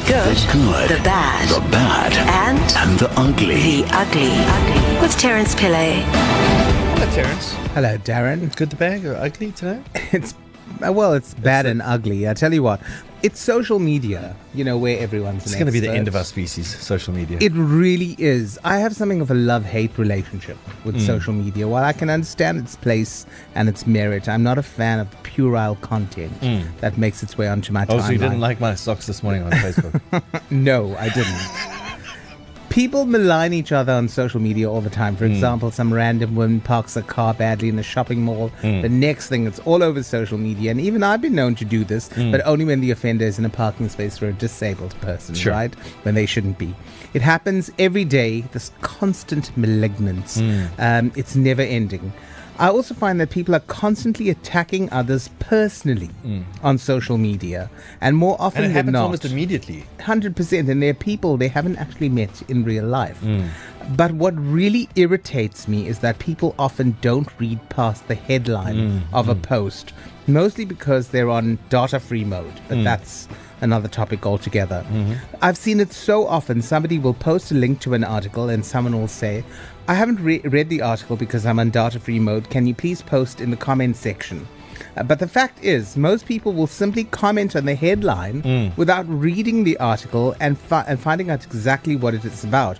The good, good, the bad, the bad, and and the ugly. the ugly. With Terence Pillay. Hello, Terence. Hello, Darren. Good, the bag, or ugly today? It's uh, well, it's bad and ugly. I tell you what, it's social media. You know where everyone's. It's going to be the end of our species, social media. It really is. I have something of a love-hate relationship with Hmm. social media. While I can understand its place and its merit, I'm not a fan of puerile content that makes its way onto my oh, timeline. so you didn't like my socks this morning on Facebook? No, I didn't. People malign each other on social media all the time. Hmm. For example, some random woman parks a car badly in a shopping mall. Hmm. The next thing, it's all over social media. And even I've been known to do this, Hmm. but only when the offender is in a parking space for a disabled person, Sure. right? When they shouldn't be. It happens every day, this constant malignance. Hmm. Um, it's never ending. I also find that people are constantly attacking others personally on social media. And more often and it than happens not, almost immediately. hundred percent, and they're people they haven't actually met in real life. Mm. But what really irritates me is that people often don't read past the headline Mm. of a post, mostly because they're on data-free mode. But Mm. that's another topic altogether. Mm-hmm. I've seen it so often. Somebody will post a link to an article, and someone will say. I haven't re- read the article because I'm on data free mode. Can you please post in the comment section? Uh, but the fact is, most people will simply comment on the headline Mm. without reading the article and, fi- and finding out exactly what it is about.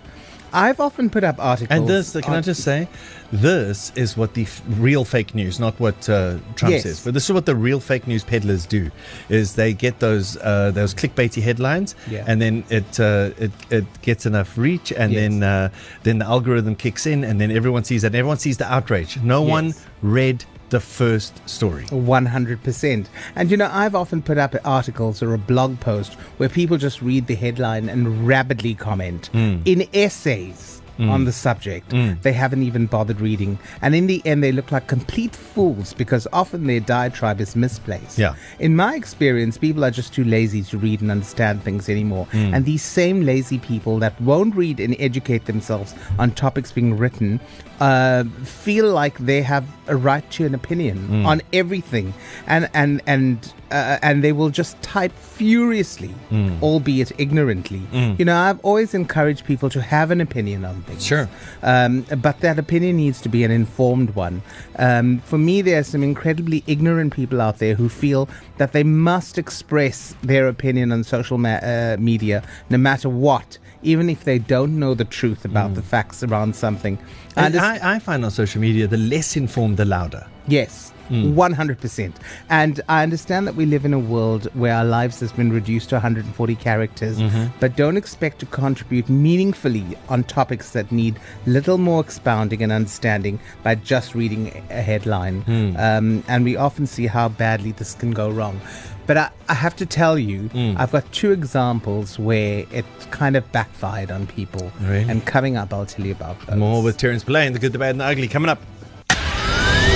I've often put up articles. And this, can I just say, this is what the f- real fake news, not what uh, Trump Yes. says, but this is what the real fake news peddlers do: is they get those uh, those clickbaity headlines, Yeah. and then it uh, it it gets enough reach, and Yes. then uh, then the algorithm kicks in, and then everyone sees that, and everyone sees the outrage. No one read the first story. 100%. And you know, I've often put up articles or a blog post where people just read the headline and rapidly comment Hmm. in essays. On the subject, they haven't even bothered reading, and in the end, they look like complete fools because often their diatribe is misplaced. Yeah. In my experience, people are just too lazy to read and understand things anymore. Hmm. And these same lazy people that won't read and educate themselves on topics being written uh, feel like they have a right to an opinion Hmm. on everything, and and and uh, and they will just type furiously, Hmm. albeit ignorantly. You know, I've always encouraged people to have an opinion on. Sure. Um, but that opinion needs to be an informed one. Um, for me, there are some incredibly ignorant people out there who feel that they must express their opinion on social ma- uh, media no matter what, even if they don't know the truth about the facts around something. Mm. And I, I find on social media, the less informed, the louder. Yes. Mm. 100%. And I understand that we live in a world where our lives has been reduced to 140 characters, Mm-hmm. but don't expect to contribute meaningfully on topics that need little more expounding and understanding by just reading a headline. Hmm. Um, and we often see how badly this can go wrong. But I, I have to tell you, Hmm. I've got two examples where it kind of backfired on people. Really? And coming up, I'll tell you about those. More with Terence and the good, the bad, and the ugly coming up.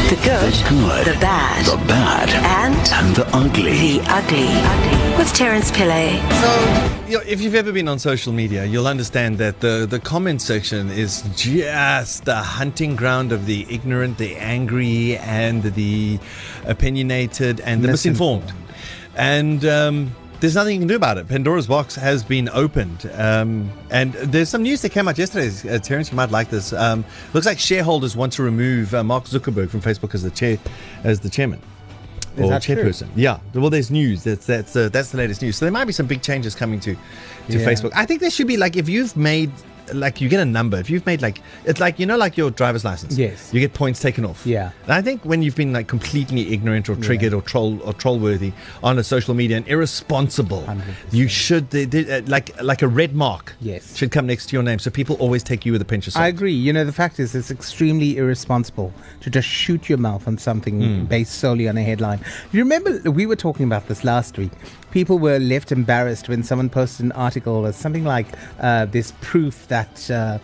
The good, The good, the bad, The bad, and and the ugly. the ugly. With Terence Pillay. So, you know, if you've ever been on social media, you'll understand that the, the comment section is just the hunting ground of the ignorant, the angry, and the opinionated and the misinformed. And um, there's nothing you can do about it. Pandora's box has been opened. Um, and there's some news that came out yesterday. Uh, Terence, you might like this. Um, looks like shareholders want to remove uh, Mark Zuckerberg from Facebook as the chair, as the chairman Is or that true? chairperson. Yeah. Well, there's news. That's that's uh, that's the latest news. So there might be some big changes coming to to Yeah. Facebook. I think there should be like if you've made like you get a number. If you've made like it's like you know like your driver's license. Yes. You get points taken off. Yeah. And I think when you've been like completely ignorant or triggered or troll or troll worthy on a social media and irresponsible, 100%. you should they, they, uh, like like a red mark. Yes. Should come next to your name so people always take you with a pinch of salt. I agree. You know, the fact is, it's extremely irresponsible to just shoot your mouth on something Hmm. based solely on a headline. You remember we were talking about this last week. People were left embarrassed when someone posted an article or something like uh, "There's proof that uh,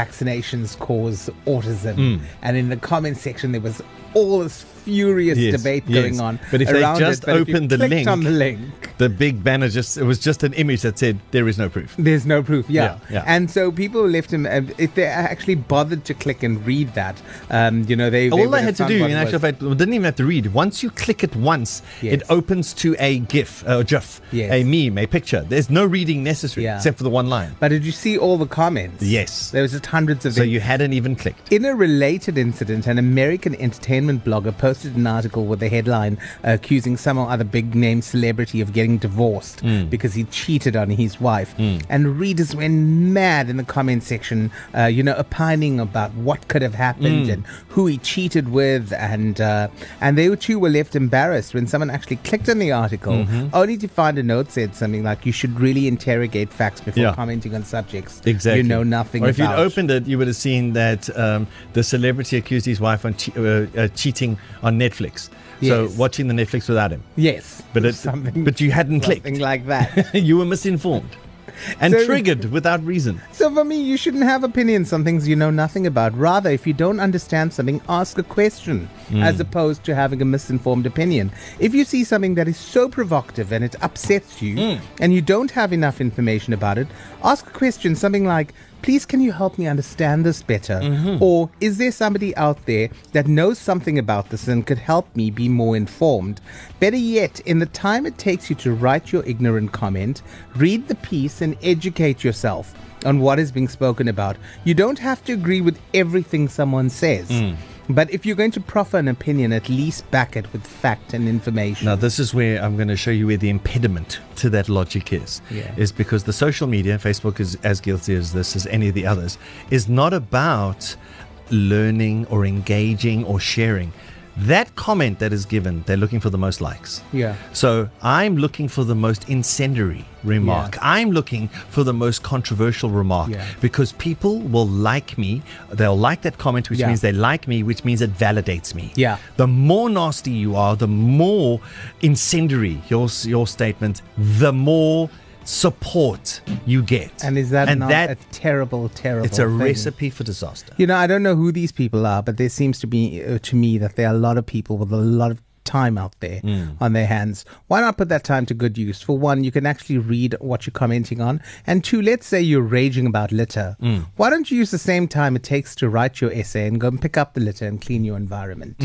vaccinations cause autism. And in the comment section, there was all this furious Yes, debate yes. going on. But if they around just it. But if you opened the link- on the link, The big banner just, it was just an image that said, there is no proof. There's no proof, yeah. Yeah, yeah. And so people left him, uh, if they actually bothered to click and read that, um, you know, they. All would they had to do, in actual fact, didn't even have to read. Once you click it once, Yes. it opens to a GIF, a GIF, a meme, a picture. There's no reading necessary Yeah. except for the one line. But did you see all the comments? Yes. There was hundreds of So them. you hadn't even clicked. In a related incident, an American entertainment blogger posted an article with the headline uh, accusing some other big name celebrity of getting divorced Hmm. because he cheated on his wife. And readers went mad in the comment section, uh, you know, opining about what could have happened and who he cheated with. And, uh, and they too were left embarrassed when someone actually clicked on the article, Mm-hmm. only to find a note said something like, you should really interrogate facts before Yeah. commenting on subjects Exactly. you know nothing Or if about. Opened it, you would have seen that um, the celebrity accused his wife on che- uh, uh, cheating on Netflix. So watching the Netflix without him. Yes, But it, something, but you hadn't clicked. something like that. you were misinformed and So- triggered without reason. so for me, you shouldn't have opinions on things you know nothing about. Rather, if you don't understand something, ask a question, Hmm. as opposed to having a misinformed opinion. If you see something that is so provocative and it upsets you, Hmm. and you don't have enough information about it, ask a question, something like. Please, can you help me understand this better? Mm-hmm. Or is there somebody out there that knows something about this and could help me be more informed? Better yet, in the time it takes you to write your ignorant comment, read the piece and educate yourself on what is being spoken about. You don't have to agree with everything someone says. Mm. But if you're going to proffer an opinion, at least back it with fact and information. Now, this is where I'm going to show you where the impediment to that logic is. Yeah. Is because the social media, Facebook is as guilty as this as any of the others, is not about learning or engaging or sharing. That comment that is given, they're looking for the most likes. Yeah. So I'm looking for the most incendiary remark. Yeah. I'm looking for the most controversial remark Yeah. because people will like me. They'll like that comment, which Yeah. means they like me, which means it validates me. Yeah. The more nasty you are, the more incendiary your your statement, the more support you get. and is that and not that a terrible, terrible it's a thing? recipe for disaster. You know, I don't know who these people are, but there seems to be, uh, to me, that there are a lot of people with a lot of time out there on their hands. Why not put that time to good use? For one, you can actually read what you're commenting on. And two, let's say you're raging about litter. Why don't you use the same time it takes to write your essay and go and pick up the litter and clean your environment?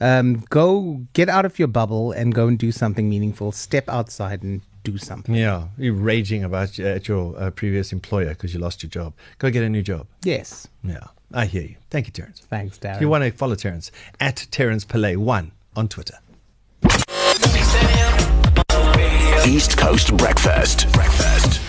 Um, go get out of your bubble and go and do something meaningful. Step outside and do something. Yeah, you're raging about at your uh, previous employer because you lost your job. Go get a new job. Yes. Yeah, I hear you. Thank you, Terence. Thanks, Darren. If you want to follow Terence at Terence Pillay one on Twitter. East Coast Breakfast. Breakfast.